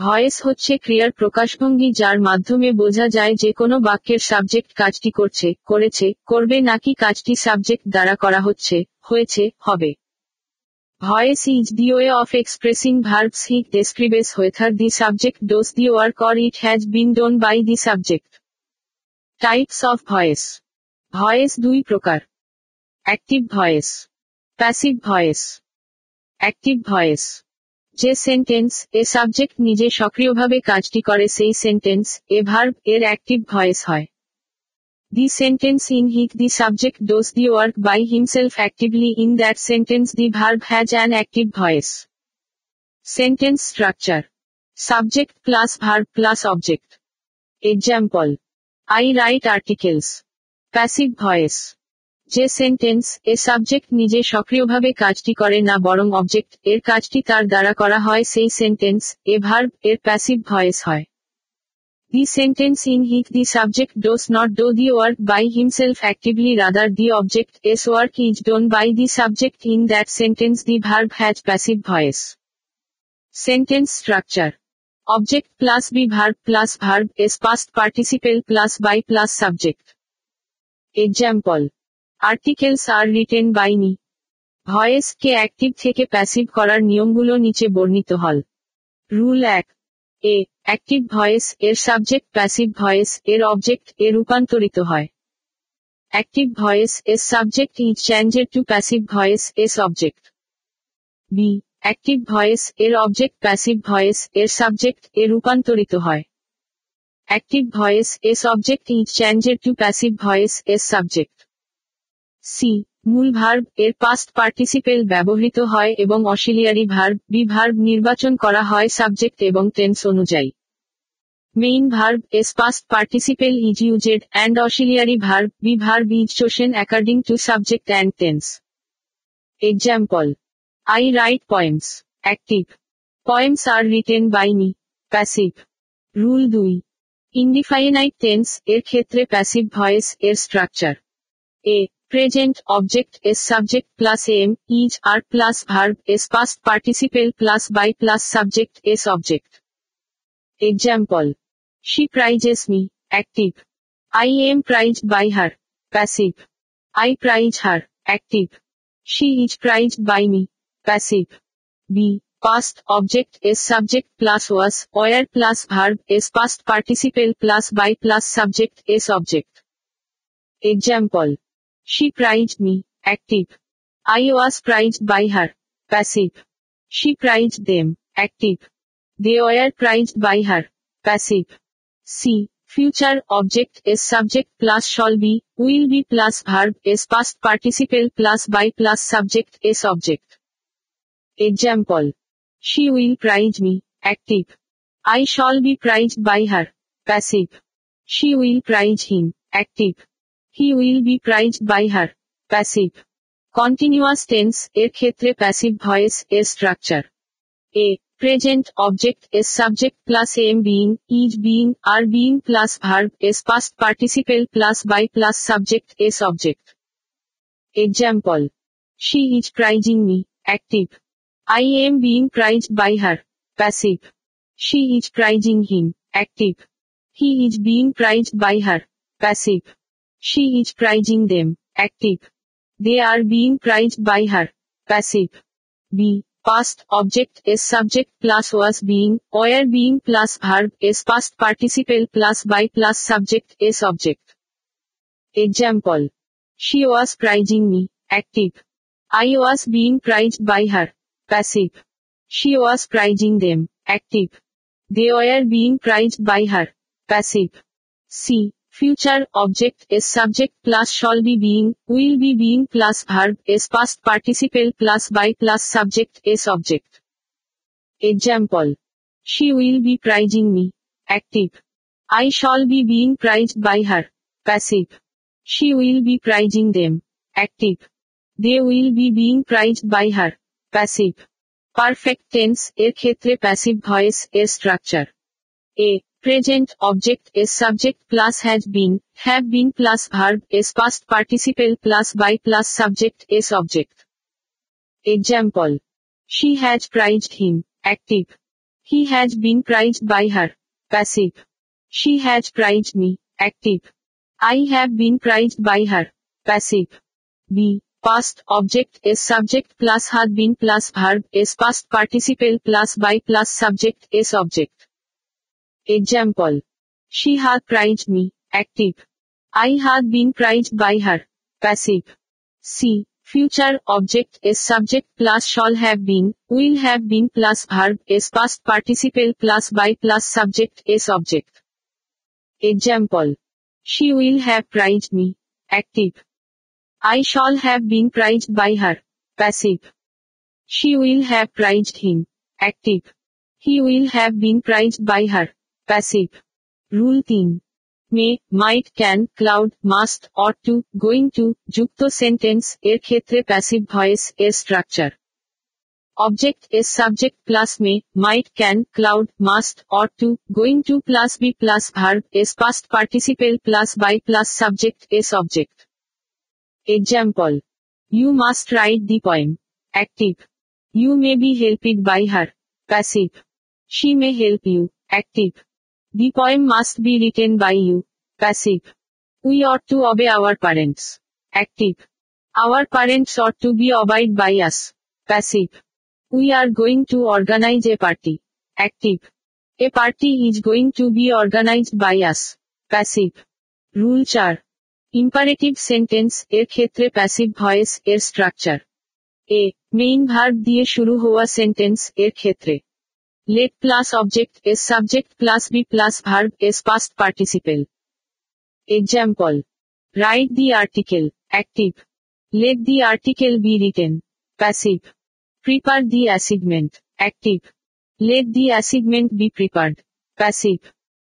Voice হচ্ছে ক্রিয়ার প্রকাশভঙ্গি যার মাধ্যমে বোঝা যায় যে কোনো বাক্যের সাবজেক্ট কাজটি করছে, করেছে, করবে নাকি কাজটি সাবজেক্ট দ্বারা করা হচ্ছে, হয়েছে, হবে। Voice is the way of expressing verbs which describes whether the subject does the work or it has been done by the subject. Types of voice. Voice দুই প্রকার। Active voice. Passive voice. Active voice. যে sentence এ subject নিজে সক্রিয়ভাবে কাজটি করে সেই sentence এ ভার্ব এর অ্যাক্টিভ ভয়েস হয়। The sentence in which the subject does the work by himself actively in that sentence the verb has an active voice sentence structure subject plus verb plus object example I write articles passive voice যে sentence এ subject নিজে সক্রিয়ভাবে কাজটি করে না বরং object এর কাজটি তার দ্বারা করা হয়, সেই সেন্টেন্স এ ভার্ব এর প্যাসিভ ভয়েস হয়। The sentence in which the subject does not do the work by himself actively rather the object S work is done by the subject in that sentence the verb has passive voice sentence structure object plus be verb plus verb S past participle plus by plus subject example articles are written by me. Voice K active থেকে passive করার নিয়মগুলো নিচে বর্ণিত হল। Rule এক। এ, active voice এর subject passive voice এর object এ রূপান্তরিত হয়। Active voice S subject is changed to passive voice S object B, active voice এর অবজেক্ট প্যাসিভ ভয়েস এর সাবজেক্ট এ রূপান্তরিত হয়। Active voice S object is changed to passive voice S subject. C, মূল verb এর past participle ব্যবহৃত হয় এবং অসিলিয়ারি ভার্ব বি ভার্ব নির্বাচন করা হয় সাবজেক্ট এবং টেন্স অনুযায়ী। Main verb S past participle is used and auxiliary verb be verb is chosen according to subject and tense example I write poems active poems are written by me passive rule দুই indefinite tense এর ক্ষেত্রে passive voice এর structure এ present object is subject plus am each are plus verb is past participle plus by plus subject is object. Example. She prizes me. Active. I am prized by her. Passive. I prize her. Active. She is prized by me. Passive. B. Past object is subject plus was, where plus verb is past participle plus by plus subject is object. Example. She prized me, active. I was prized by her, passive. She prized them, active. They were prized by her, passive. C. Future object is subject plus shall be, will be plus verb is past participle plus by plus subject is object. Example. She will prize me, active. I shall be prized by her, passive. She will prize him, active. He will be prized by her, passive. Continuous tense এর ক্ষেত্রে passive voice এর structure এ present object as subject plus am being is being are being plus verb as past participle plus by plus subject as object example she is praising me active I am being prized by her. Passive. She is prizing him. Active. He is being prized by her. Passive. she is prizing them. Active. They are being prized by her. Passive. B. Past object is subject plus was being, or being plus verb is past participle plus by plus subject is object. Example. She was prizing me. Active. I was being prized by her. Passive. She was prizing them. Active. They were being prized by her. Passive. C. Future object is subject plus shall be being, will be being plus verb is past participle plus by plus subject is object. Example. She will be prizing me. Active. I shall be being prized by her. Passive. She will be prizing them. Active. They will be being prized by her. Passive. Perfect tense এর ক্ষেত্রে passive voice এর structure. A. Present object is subject plus has been, have been plus verb is past participle plus by plus subject is object. Example. She has prized him. Active. He has been prized by her. Passive. She has prized me. Active. I have been prized by her. Passive. B. Past object is subject plus had been plus verb is past participle plus by plus subject is object. Example. She had prized me. Active. I had been prized by her. Passive. C. Future object is subject plus shall have been, will have been plus verb is past participle plus by plus subject is object. Example. She will have prized me. Active. I shall have been prized by her. Passive. She will have prized him. Active. He will have been prized by her. Passive. Rule 3. May might can could must ought to going to যুক্ত sentence এর ক্ষেত্রে passive voice এর structure object as subject plus may might can could must ought to going to plus be plus verb as past participle plus by plus subject as object example you must write the poem active you may be helped by her passive she may help you active The poem must be written by you. Passive. We ought to obey our parents. Active. Our parents ought to be obeyed by us. Passive. We are going to organize a party. Active. A party is going to be organized by us. Passive. Rule 4. Imperative sentence এর ক্ষেত্রে passive voice এর structure এ main verb দিয়ে শুরু হওয়া sentence এর ক্ষেত্রে let plus object is subject plus be plus verb is past participle. Example. Write the article. Active. Let the article be written. Passive. Prepare the assignment. Active. Let the assignment be prepared. Passive.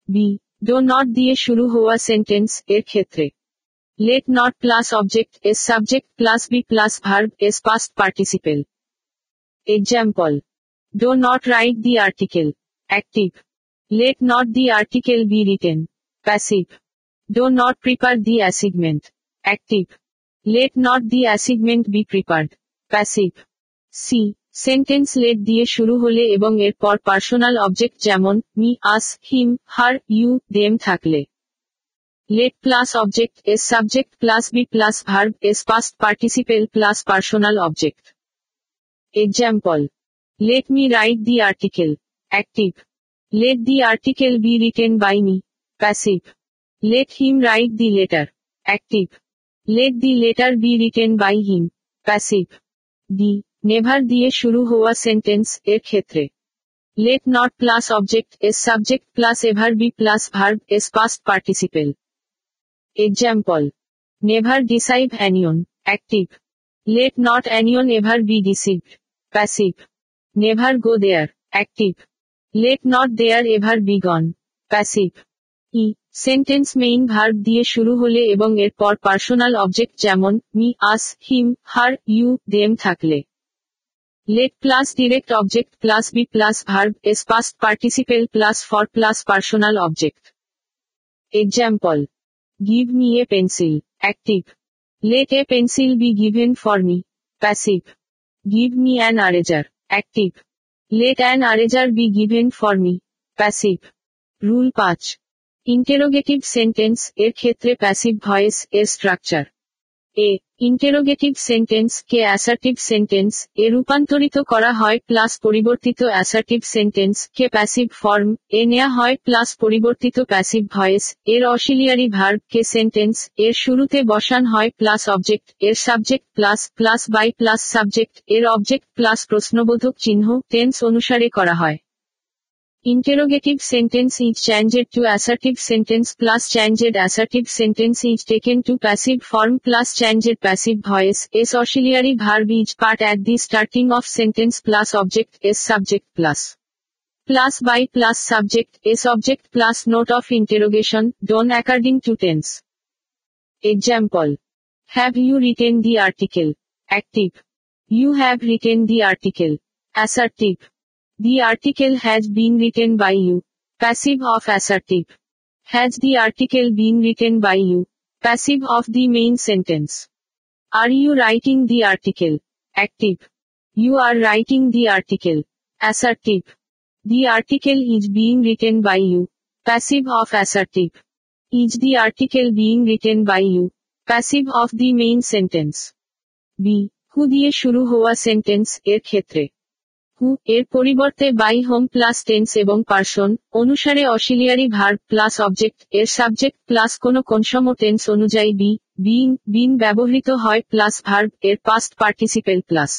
B. Do not দিয়ে শুরু হওয়া sentence এর ক্ষেত্রে let not plus object is subject plus be plus verb is past participle. Example. Do not write the article. Active. Let not the article be written. Passive. Do not prepare the assignment. Active. Let not the assignment be prepared. Passive. C. Sentence let দিয়ে শুরু হলে এবং এরপর personal object যেমন me us him her you them থাকলে let plus object as subject plus be plus verb as past participle plus personal object example Let me write the article. Active. Let the article be written by me. Passive. Let him write the letter. Active. Let the letter be written by him. Passive. D. Never দিয়ে শুরু হওয়া sentence এর ক্ষেত্রে let not plus object as subject plus ever be plus verb as past participle example never deceive anyone active let not anyone ever be deceived passive Never go there. Active. Let not there ever be gone. Passive. E sentence main verb দিয়ে শুরু হলে এবং এরপর personal object যেমন me us him her you them থাকলে। Let plus direct object plus be plus verb as past participle plus for plus personal object example give me a pencil active let a pencil be given for me passive give me an eraser Active. Let an eraser be given for me. Passive. Rule 5. Interrogative sentence এর ক্ষেত্রে passive voice এর structure এ interrogative sentence কে assertive sentence এ রূপান্তরিত করা হয় plus পরিবর্তিত অ্যাসার্টিভ সেন্টেন্স কে প্যাসিভ ফর্ম এ নেয়া হয় প্লাস পরিবর্তিত প্যাসিভ ভয়েস এর অশিলিয়ারি ভার্ব কে সেন্টেন্স এর শুরুতে বসান হয় প্লাস অবজেক্ট এর subject plus plus by plus subject এর অবজেক্ট প্লাস প্রশ্নবোধক চিহ্ন টেন্স অনুসারে করা হয়। Interrogative sentence is changed to assertive sentence plus changed assertive sentence is taken to passive form plus changed passive voice s auxiliary verb is part at the starting of sentence plus object s subject plus plus by plus subject s object plus note of interrogation done according to tense Example. Have you written the article? Active. You have written the article. Assertive. The article has been written by you. Passive of assertive. Has the article been written by you? Passive of the main sentence. Are you writing the article? Active. You are writing the article. Assertive. The article is being written by you. Passive of assertive. Is the article being written by you? Passive of the main sentence. B. হু দিয়ে শুরু হওয়া sentence এর ক্ষেত্রে Who এর পরিবর্তে by whom plus tense এবং person, অনুসারে auxiliary verb plus object, এর সাবজেক্ট প্লাস কোন কনসম টেন্স অনুযায়ী বি, বিন বিন ব্যবহৃত হয় প্লাস ভার্ব, এর past participle plus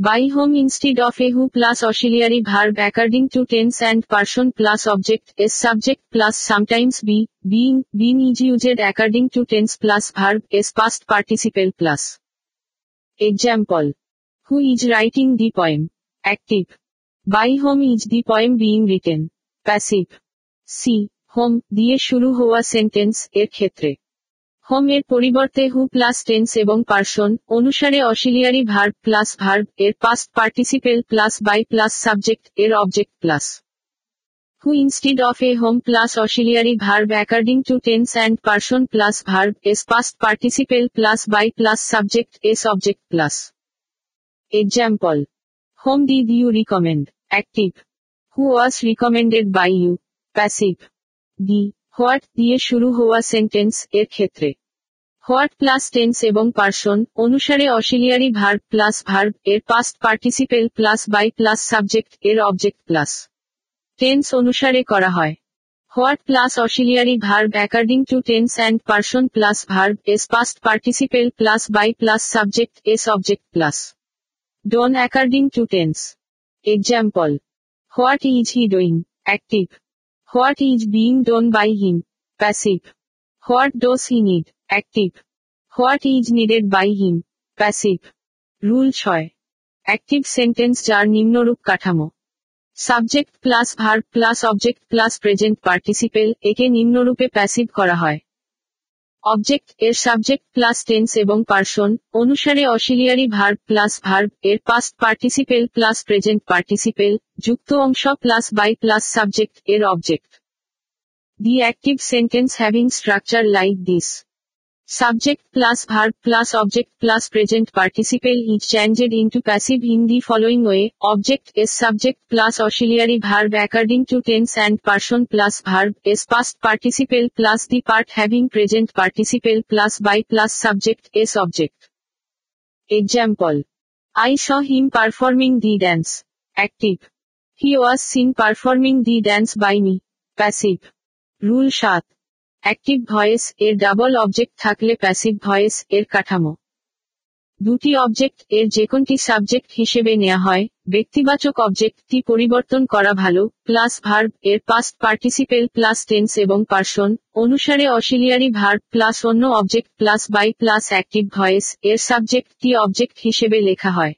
by whom instead of a who plus auxiliary verb according to tense and person plus object as subject plus sometimes be being been is used according to tense plus verb as past participle plus example who is writing the point Active. By whom is the poem being written? Passive. C. Whom দিয়ে শুরু হওয়া sentence এর ক্ষেত্রে whom এর পরিবর্তে who plus tense এবং person অনুসারে auxiliary verb plus verb এর past participle plus by plus subject এর object plus who instead of a home plus auxiliary verb according to tense and person plus verb is past participle plus by plus subject is object plus. Example. Whom did you recommend? Active. Who was recommended by you? Passive. D. What দিয়ে শুরু হওয়া sentence এর ক্ষেত্রে what plus tense এবং person অনুসারে auxiliary verb plus verb এর past participle plus by plus subject এর object plus tense অনুসারে করা হয় what plus auxiliary verb according to tense and person plus verb as past participle plus by plus subject as object plus done according to tense example what is he doing active what is being done by him passive what does he need active what is needed by him passive rule ছয়. Active sentence যার নিম্নরূপ কাঠামো. Subject plus verb plus object plus present participle একে নিম্নরূপে passive করা হয়। Object এর subject plus tense এবং পার্সন অনুসারে অসিলিয়ারি ভার্ব প্লাস ভার্ব এর past participle plus present participle যুক্ত অংশ প্লাস বাই প্লাস সাবজেক্ট এর object the active sentence having structure like this Subject plus verb plus object plus present participle is changed into passive in the following way. Object is subject plus auxiliary verb according to tense and person plus verb is past participle plus the part having present participle plus by plus subject is object. Example. I saw him performing the dance. Active. He was seen performing the dance by me. Passive. Rule 7. Active voice এর double object থাকলে passive voice এর কাঠামো। দুটি object এর যে কোনটি subject হিসেবে নেওয়া হয়, ব্যক্তিবাচক অবজেক্টটি পরিবর্তন করা ভালো প্লাস ভার্ব এর পাস্ট পার্টিসিপেল প্লাস টেন্স এবং পার্সন অনুসারে অসিলিয়ারি ভার্ব প্লাস অন্য object plus by plus active voice এর সাবজেক্টটি অবজেক্ট হিসেবে লেখা হয়।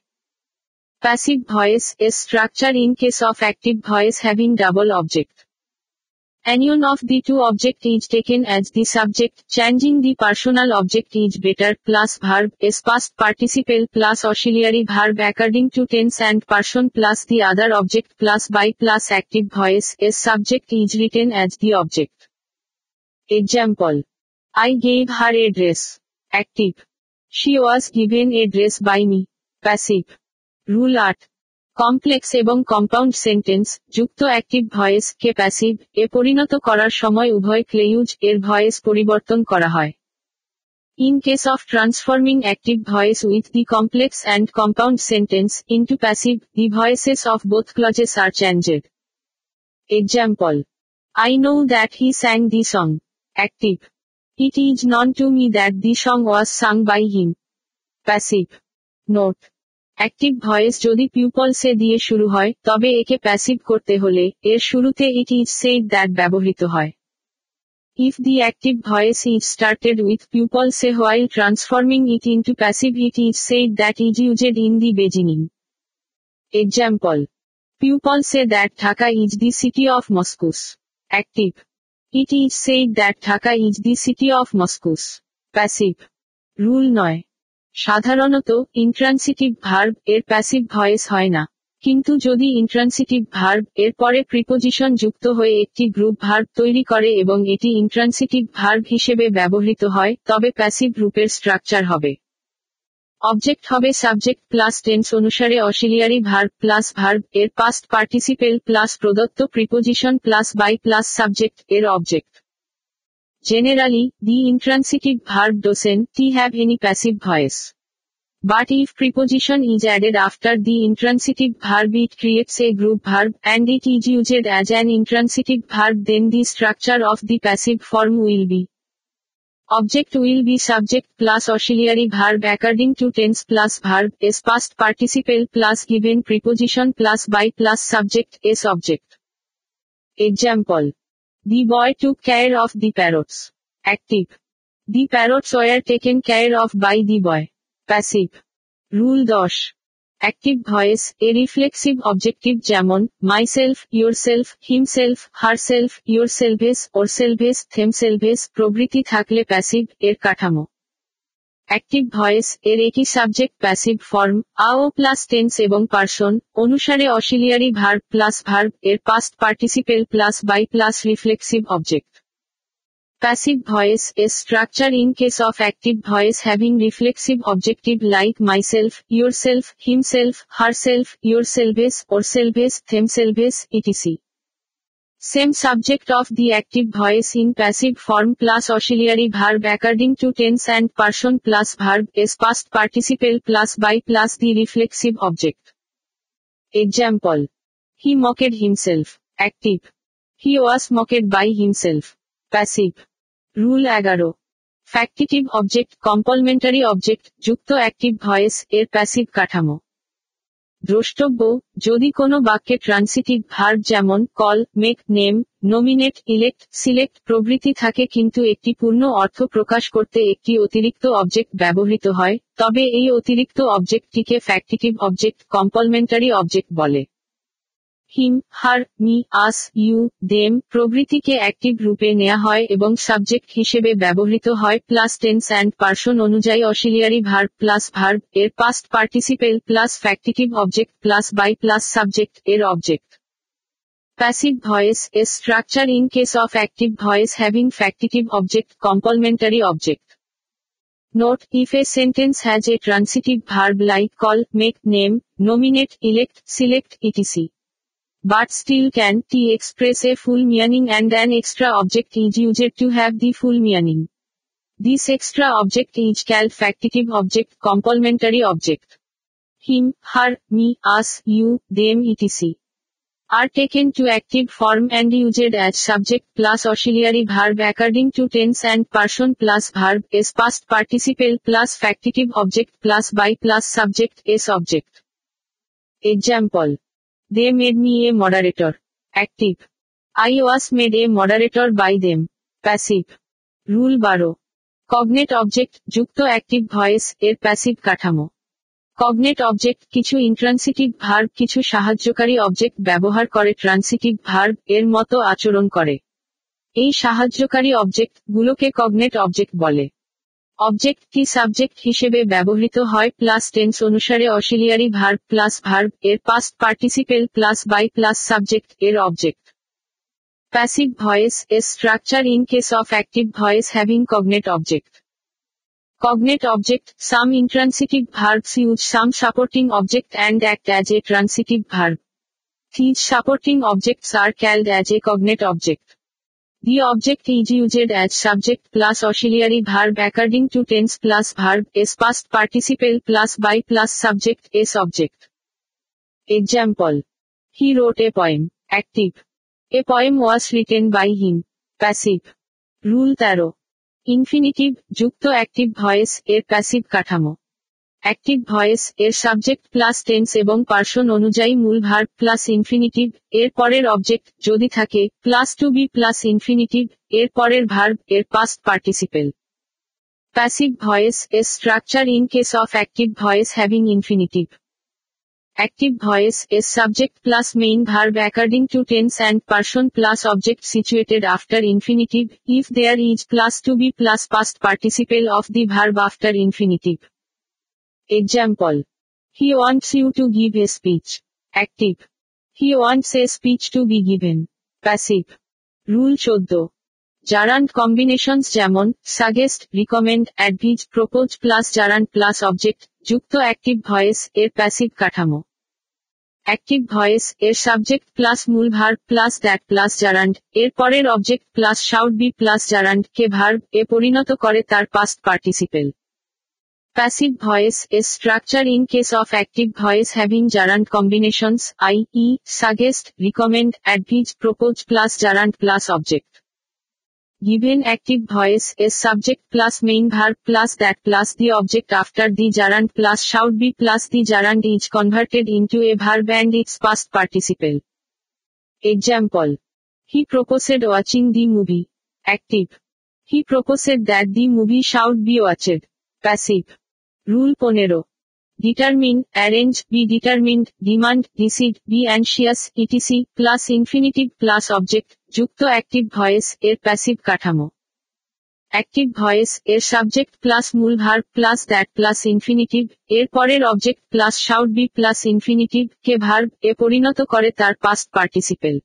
প্যাসিভ ভয়েস এর structure in case of active voice having double object Union of the two object is taken as the subject, changing the personal object is better, plus verb is past participle plus auxiliary verb according to tense and person plus the other object plus by plus active voice is subject is written as the object. Example. I gave her a dress. Active. She was given a dress by me. Passive. Rule 8. Complex এবং compound sentence, যুক্ত active voice কে passive এ পরিণত করার সময় উভয় clause এর voice পরিবর্তন করা হয়। In case of transforming active voice with the complex and compound sentence into passive the voices of both clauses are changed example I know that he sang the song active it is known to me that the song was sung by him passive note active voice যদি people say দিয়ে শুরু হয়, তবে একে passive করতে হলে, এর শুরুতে ইট ইজ সেইড দ্যাট ব্যবহৃত হয় if the active voice is started with people say while transforming it into passive it is said that is used in the beginning example people say that Dhaka is the city of mosques active It is said that Dhaka is the city of Moscows. Passive. Rule নয় সাধারণত intransitive verb এর passive voice হয় না। কিন্তু যদি intransitive verb এর পরে preposition যুক্ত হয়ে একটি গ্রুপ ভার্ব তৈরি করে এবং এটি ইন্ট্রান্সিটিভ ভার্ব হিসেবে ব্যবহৃত হয়, তবে প্যাসিভ রূপের স্ট্রাকচার হবে। অবজেক্ট হবে সাবজেক্ট প্লাস টেন্স অনুসারে অসিলিয়ারি ভার্ব প্লাস ভার্ব এর পাস্ট পার্টিসিপেল প্লাস প্রদত্ত preposition plus by plus subject এর object Generally, the intransitive verb doesn't have any passive voice. But if preposition is added after the intransitive verb it creates a group verb and it is used as an intransitive verb then the structure of the passive form will be Object will be subject plus auxiliary verb according to tense plus verb s past participle plus given preposition plus by plus subject s object. Example. The boy took care of the parrots. Active. The parrots were taken care of by the boy. Passive. Rule 10. Active voice A reflexive objective যেমন myself yourself himself ourselves themselves প্রভৃতি থাকলে passive এর কাঠামো active voice এর একই subject passive form আও plus tense এবং person অনুসারে অশিলিয়ারি ভার্ব প্লাস ভার্ব এর past participle plus by plus reflexive object passive voice A structure in case of active voice having reflexive objective like myself yourself himself herself yourselves ourselves themselves ETC Same subject of the active voice in passive form plus auxiliary verb according to tense and person plus verb is past participle plus by plus the reflexive object. Example. He mocked himself. Active. He was mocked by himself. Passive. Rule এগারো factitive object complementary object যুক্ত active voice এর passive কাঠামো দ্রষ্টব্য, যদি কোনো বাক্যে transitive verb যেমন call make name nominate elect select প্রভৃতি থাকে কিন্তু একটি পূর্ণ অর্থ প্রকাশ করতে একটি অতিরিক্ত অবজেক্ট ব্যবহৃত হয়, তবে এই অতিরিক্ত অবজেক্টটিকে ফ্যাক্টিটিভ অবজেক্ট কম্পলমেন্টারি অবজেক্ট বলে। Him her me us you them প্রভৃতিকে active রূপে নেওয়া হয় এবং সাবজেক্ট হিসেবে ব্যবহৃত হয় প্লাস টেন্স অ্যান্ড পার্সন অনুযায়ী অসিলিয়ারি ভার্ব প্লাস ভার্ব এর past participle plus factitive object plus by plus subject এর object Passive voice is structure in case of active voice having factitive object complementary object. Note, if a sentence has a transitive verb like call, make, name, nominate, elect, select, etc. but still can t express a full meaning and an extra object is used to have the full meaning. This extra object is called factitive object complementary object. Him, her, me, us, you, them etc. are taken to active form and used as subject plus auxiliary verb according to tense and person plus verb is past participle plus factitive object plus by plus subject is object. Example. They made me a moderator. Active. I was made a moderator by them. Passive. Rule বারো cognate object যুক্ত active voice এর passive কাঠামো cognate object কিছু intransitive verb কিছু সাহায্যকারী object ব্যবহার করে transitive verb এর মতো আচরণ করে এই সাহায্যকারী অবজেক্ট গুলোকে কগনেট অবজেক্ট বলে অবজেক্ট কি সাবজেক্ট হিসেবে ব্যবহৃত হয় প্লাস টেন্স অনুসারে অসিলিয়ারি ভার্ব প্লাস ভার্ব এর past participle plus by plus subject এর object passive voice S structure in case of active voice having cognate object Cognate object, some intransitive verbs use some supporting object and act as a transitive verb. These supporting objects are called as a cognate object. The object is used as subject plus auxiliary verb according to tense plus verb is past participle plus by plus subject is object. Example. He wrote a poem. Active. A poem was written by him. Passive. Rule 13. Infinitive যুক্ত active voice এর passive কাঠামো active voice এর subject plus tense এবং person অনুযায়ী মূল verb plus infinitive, এর পরের object যদি থাকে, plus to be plus infinitive, এর পরের ভার্ব, এর পাস্ট পার্টিসিপেল প্যাসিভ ভয়েস এর structure in case of active voice having infinitive active voice এর subject plus main verb according to tense and person plus object situated after infinitive if there is plus to be plus past participle of the verb after infinitive Example. He wants you to give a speech. Active. He wants a speech to be given. Passive. Rule চোদ্দ gerund combinations যেমন suggest recommend advise propose plus gerund plus object যুক্ত active voice, এর passive কাঠামো active voice, এর subject plus মূল verb plus that plus gerund এর পরের object plus should be plus gerund K verb এ পরিণত করে তার past participle Passive voice is structure in case of active voice having gerund combinations, i.e., suggest, recommend, advise, propose plus gerund plus object. Given active voice is subject plus main verb plus that plus the object after the gerund plus should be plus the gerund is converted into a verb and its past participle. Example. He proposed watching the movie. Active. He proposed that the movie should be watched. Passive. Rule পনেরো। Determine, arrange, be determined, demand, decide, be anxious ETC, plus infinitive, plus object, যুক্ত active voice, এর passive কাঠামো। Active voice, এর subject, plus মূল verb plus that, plus infinitive, এর পরের object, plus should, be plus infinitive, K verb, এ পরিণত করে তার past participle.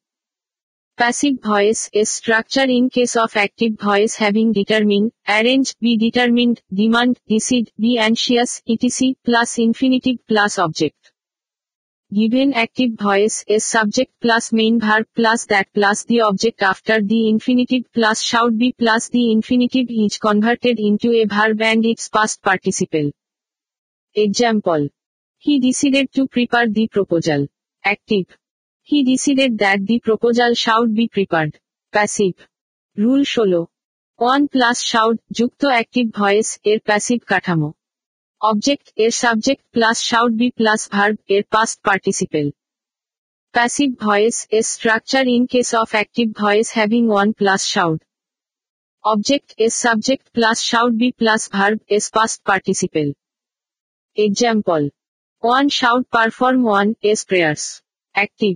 Passive voice is structure in case of active voice having determined, arrange, be determined, demand, decide, be anxious, etc. plus infinitive plus object. Given active voice is subject plus main verb plus that plus the object after the infinitive plus should be plus the infinitive is converted into a verb and its past participle. Example. He decided to prepare the proposal. Active. He decided that the proposal should be prepared. Passive. Rule ষোলো. One plus should যুক্ত active voice এর passive কাঠামো object এর subject plus should be plus verb এর past participle passive voice এর structure in case of active voice having one plus should object এর subject plus should be plus verb S past participle example one should perform one S prayers active